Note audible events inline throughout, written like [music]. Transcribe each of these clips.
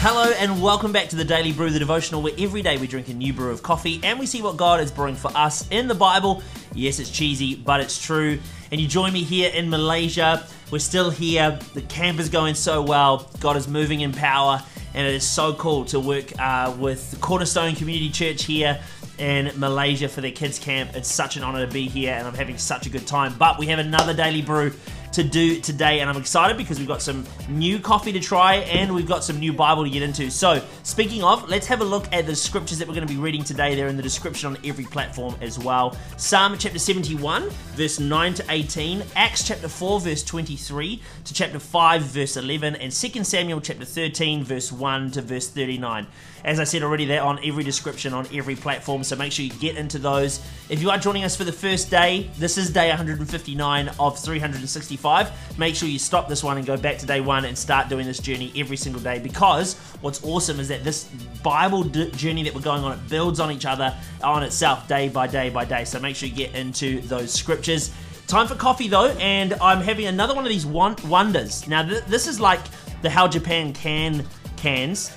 Hello and welcome back to the Daily Brew, the devotional where every day we drink a new brew of coffee and we see what God is brewing for us in the Bible. Yes, it's cheesy, but it's true. And you join me here in Malaysia. We're still here. The camp is going so well. God is moving in power, and it is so cool to work uh, with the Cornerstone Community Church here in Malaysia for their kids' camp. It's such an honor to be here, and I'm having such a good time. But we have another Daily Brew to do today, and I'm excited because we've got some new coffee to try and we've got some new Bible to get into. So, speaking of, let's have a look at the scriptures that we're going to be reading today. They're in the description on every platform as well. Psalm chapter 71, verse 9 to 18, Acts chapter 4, verse 23 to chapter 5, verse 11, and 2 Samuel chapter 13, verse 1 to verse 39. As I said already, they're on every description on every platform, so make sure you get into those. If you are joining us for the first day, this is day 159 of 365. Make sure you stop this one and go back to day one and start doing this journey every single day because what's awesome is that this Bible journey that we're going on, it builds on each other, on itself, day by day by day. So make sure you get into those scriptures. Time for coffee though, and I'm having another one of these wonders. Now, th this is like the How Japan Can cans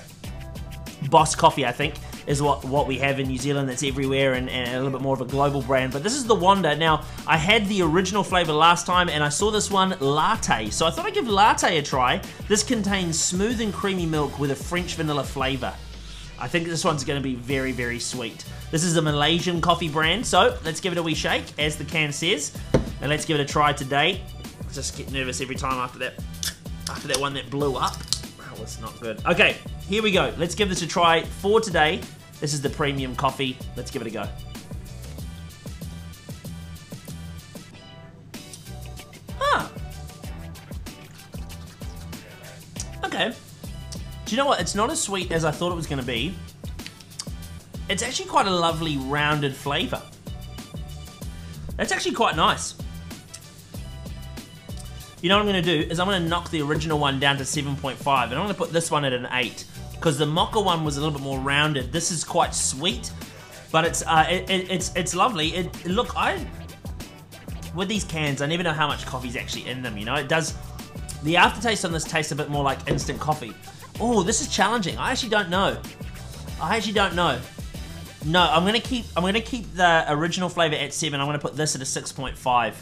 Boss Coffee, I think, is what, what we have in New Zealand that's everywhere and, and, a little bit more of a global brand. But this is the Wonda. Now, I had the original flavor last time and I saw this one latte. So I thought I'd give latte a try. This contains smooth and creamy milk with a French vanilla flavor. I think this one's going to be very, very sweet. This is a Malaysian coffee brand, so let's give it a wee shake, as the can says. And let's give it a try today. Just get nervous every time after that, after that one that blew up. That was not good. Okay, here we go. Let's give this a try for today. This is the premium coffee. Let's give it a go. Huh. Okay. Do you know what? It's not as sweet as I thought it was going to be. It's actually quite a lovely rounded flavour. That's actually quite nice. You know what I'm going to do is I'm going to knock the original one down to 7.5 and I'm going to put this one at an 8 because the mocha one was a little bit more rounded. This is quite sweet, but it's uh, it, it, it's it's lovely. It, look, I with these cans, I never know how much coffee's actually in them. You know, it does. The aftertaste on this tastes a bit more like instant coffee. Oh, this is challenging. I actually don't know. I actually don't know. No, I'm gonna keep I'm gonna keep the original flavor at seven. I'm gonna put this at a six point five.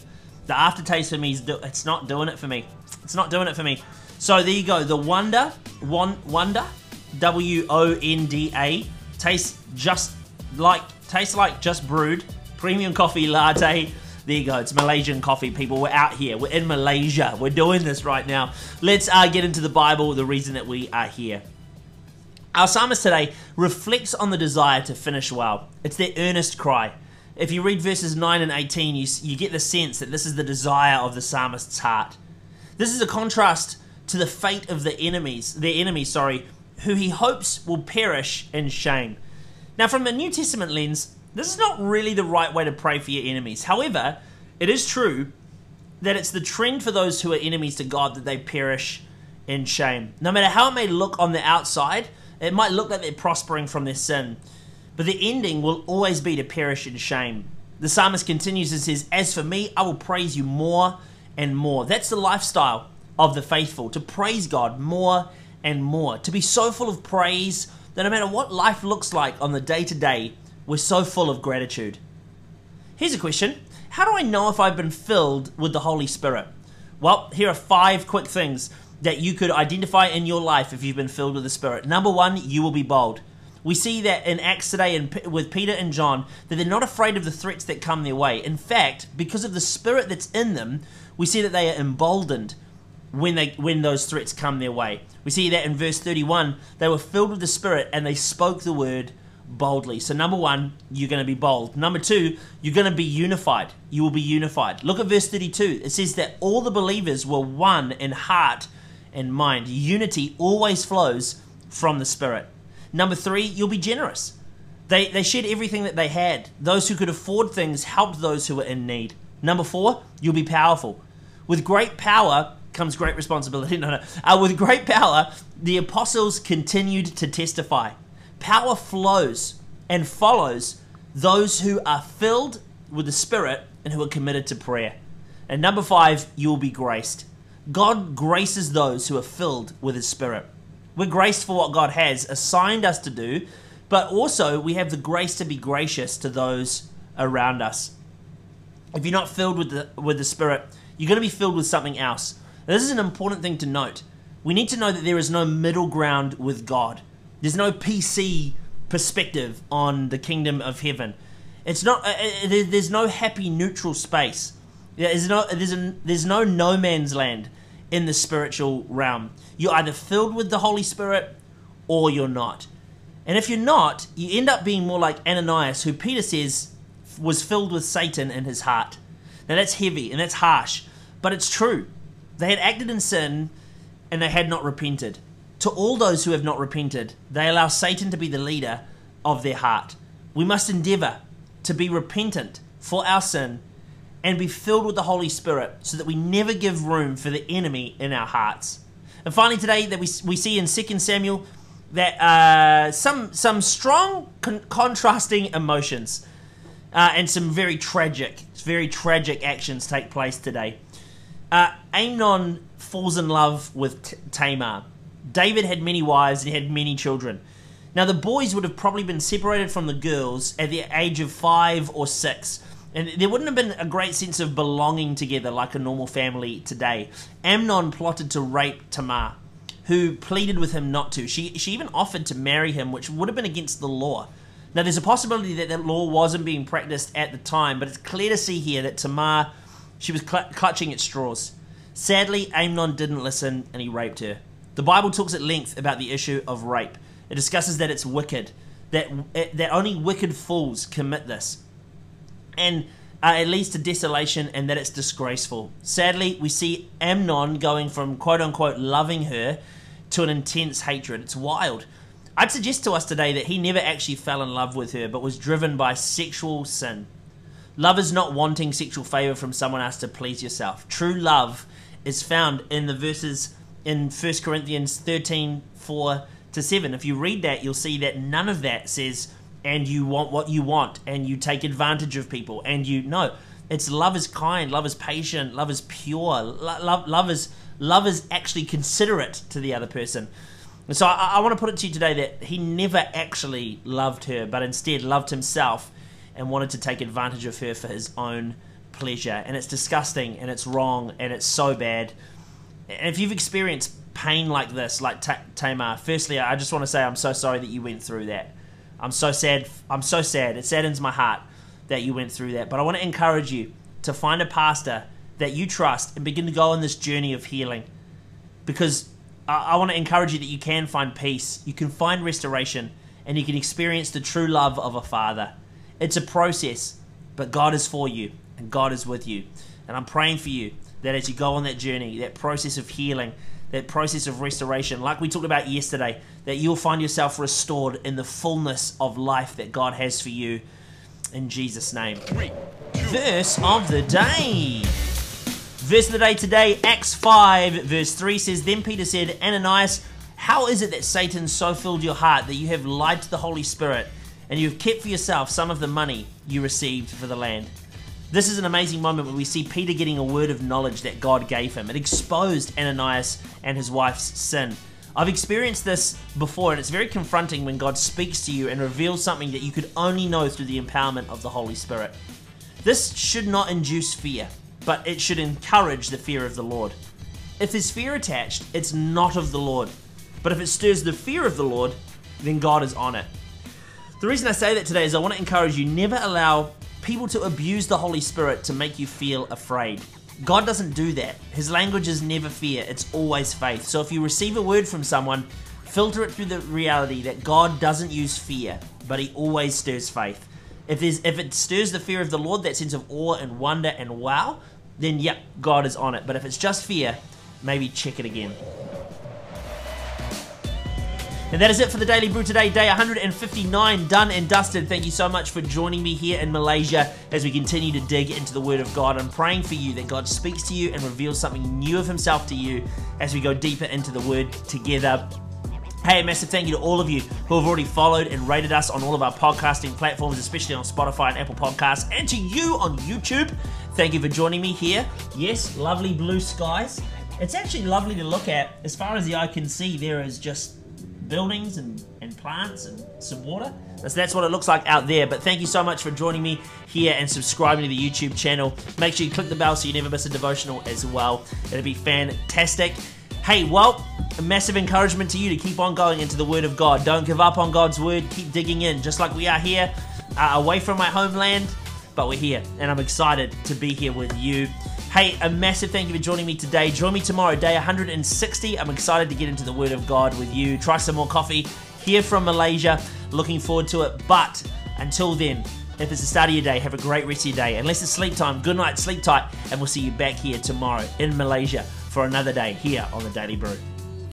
The aftertaste for me is it's not doing it for me. It's not doing it for me. So there you go. The Wonda, one Wonda, W O N D A, tastes just like tastes like just brewed premium coffee latte. There you go. It's Malaysian coffee, people. We're out here. We're in Malaysia. We're doing this right now. Let's uh, get into the Bible. The reason that we are here. Our psalmist today reflects on the desire to finish well. It's their earnest cry. If you read verses 9 and 18, you, you get the sense that this is the desire of the psalmist's heart. This is a contrast to the fate of the enemies, their enemies, sorry, who he hopes will perish in shame. Now, from a New Testament lens, this is not really the right way to pray for your enemies. However, it is true that it's the trend for those who are enemies to God that they perish in shame. No matter how it may look on the outside, it might look like they're prospering from their sin but the ending will always be to perish in shame. The psalmist continues and says, As for me, I will praise you more and more. That's the lifestyle of the faithful, to praise God more and more, to be so full of praise that no matter what life looks like on the day to day, we're so full of gratitude. Here's a question How do I know if I've been filled with the Holy Spirit? Well, here are five quick things that you could identify in your life if you've been filled with the Spirit. Number one, you will be bold. We see that in Acts today and with Peter and John that they're not afraid of the threats that come their way. In fact, because of the spirit that's in them, we see that they are emboldened when they when those threats come their way. We see that in verse 31, they were filled with the spirit and they spoke the word boldly. So number 1, you're going to be bold. Number 2, you're going to be unified. You will be unified. Look at verse 32. It says that all the believers were one in heart and mind. Unity always flows from the spirit. Number three, you'll be generous. They, they shared everything that they had. Those who could afford things helped those who were in need. Number four, you'll be powerful. With great power comes great responsibility. [laughs] No, no. Uh, with great power, the apostles continued to testify. Power flows and follows those who are filled with the Spirit and who are committed to prayer. And number five, you will be graced. God graces those who are filled with His Spirit. We're graced for what God has assigned us to do, but also we have the grace to be gracious to those around us. If you're not filled with the with the Spirit, you're going to be filled with something else. This is an important thing to note. We need to know that there is no middle ground with God. There's no PC perspective on the kingdom of heaven. It's not. Uh, uh there's no happy neutral space. There's no. There's a, There's no no man's land in the spiritual realm. You're either filled with the Holy Spirit or you're not. And if you're not, you end up being more like Ananias, who Peter says was filled with Satan in his heart. Now that's heavy and that's harsh, but it's true. They had acted in sin and they had not repented. To all those who have not repented, they allow Satan to be the leader of their heart. We must endeavor to be repentant for our sin and be filled with the Holy Spirit so that we never give room for the enemy in our hearts. And finally, today, that we, we see in 2 Samuel that uh, some, some strong con- contrasting emotions uh, and some very tragic, very tragic actions take place today. Uh, Amnon falls in love with T- Tamar. David had many wives and he had many children. Now, the boys would have probably been separated from the girls at the age of five or six. And there wouldn't have been a great sense of belonging together like a normal family today. Amnon plotted to rape Tamar, who pleaded with him not to. She, she even offered to marry him, which would have been against the law. Now, there's a possibility that that law wasn't being practiced at the time, but it's clear to see here that Tamar, she was cl- clutching at straws. Sadly, Amnon didn't listen and he raped her. The Bible talks at length about the issue of rape. It discusses that it's wicked, that, that only wicked fools commit this, and uh, it leads to desolation and that it's disgraceful. Sadly, we see Amnon going from quote unquote loving her to an intense hatred. It's wild. I'd suggest to us today that he never actually fell in love with her, but was driven by sexual sin. Love is not wanting sexual favor from someone else to please yourself. True love is found in the verses in 1 Corinthians 13 4 to 7. If you read that, you'll see that none of that says, and you want what you want, and you take advantage of people, and you. No. It's love is kind, love is patient, love is pure, love, love is love is actually considerate to the other person. So I, I want to put it to you today that he never actually loved her, but instead loved himself and wanted to take advantage of her for his own pleasure. And it's disgusting and it's wrong and it's so bad. And if you've experienced pain like this, like Tamar, firstly, I just want to say I'm so sorry that you went through that. I'm so sad. I'm so sad. It saddens my heart that you went through that. But I want to encourage you to find a pastor that you trust and begin to go on this journey of healing. Because I, I want to encourage you that you can find peace, you can find restoration, and you can experience the true love of a father. It's a process, but God is for you and God is with you. And I'm praying for you that as you go on that journey, that process of healing, that process of restoration, like we talked about yesterday, that you'll find yourself restored in the fullness of life that God has for you in Jesus' name. Verse of the day. Verse of the day today, Acts 5, verse 3 says, Then Peter said, Ananias, how is it that Satan so filled your heart that you have lied to the Holy Spirit and you have kept for yourself some of the money you received for the land? This is an amazing moment where we see Peter getting a word of knowledge that God gave him. It exposed Ananias and his wife's sin. I've experienced this before, and it's very confronting when God speaks to you and reveals something that you could only know through the empowerment of the Holy Spirit. This should not induce fear but it should encourage the fear of the Lord. If there's fear attached, it's not of the Lord. But if it stirs the fear of the Lord, then God is on it. The reason I say that today is I want to encourage you never allow people to abuse the Holy Spirit to make you feel afraid. God doesn't do that. His language is never fear, it's always faith. So if you receive a word from someone, filter it through the reality that God doesn't use fear, but he always stirs faith. If if it stirs the fear of the Lord, that sense of awe and wonder and wow, then yep, God is on it. But if it's just fear, maybe check it again. And that is it for the Daily Brew today, day 159, done and dusted. Thank you so much for joining me here in Malaysia as we continue to dig into the Word of God. I'm praying for you that God speaks to you and reveals something new of Himself to you as we go deeper into the Word together. Hey, a massive thank you to all of you who have already followed and rated us on all of our podcasting platforms, especially on Spotify and Apple Podcasts, and to you on YouTube. Thank you for joining me here. Yes, lovely blue skies. It's actually lovely to look at. As far as the eye can see, there is just buildings and, and plants and some water. That's, that's what it looks like out there. But thank you so much for joining me here and subscribing to the YouTube channel. Make sure you click the bell so you never miss a devotional as well. It'll be fantastic. Hey, well, a massive encouragement to you to keep on going into the Word of God. Don't give up on God's Word. Keep digging in, just like we are here, uh, away from my homeland, but we're here, and I'm excited to be here with you. Hey, a massive thank you for joining me today. Join me tomorrow, day 160. I'm excited to get into the Word of God with you. Try some more coffee here from Malaysia. Looking forward to it. But until then, if it's the start of your day, have a great rest of your day. Unless it's sleep time, good night, sleep tight, and we'll see you back here tomorrow in Malaysia for another day here on the Daily Brew.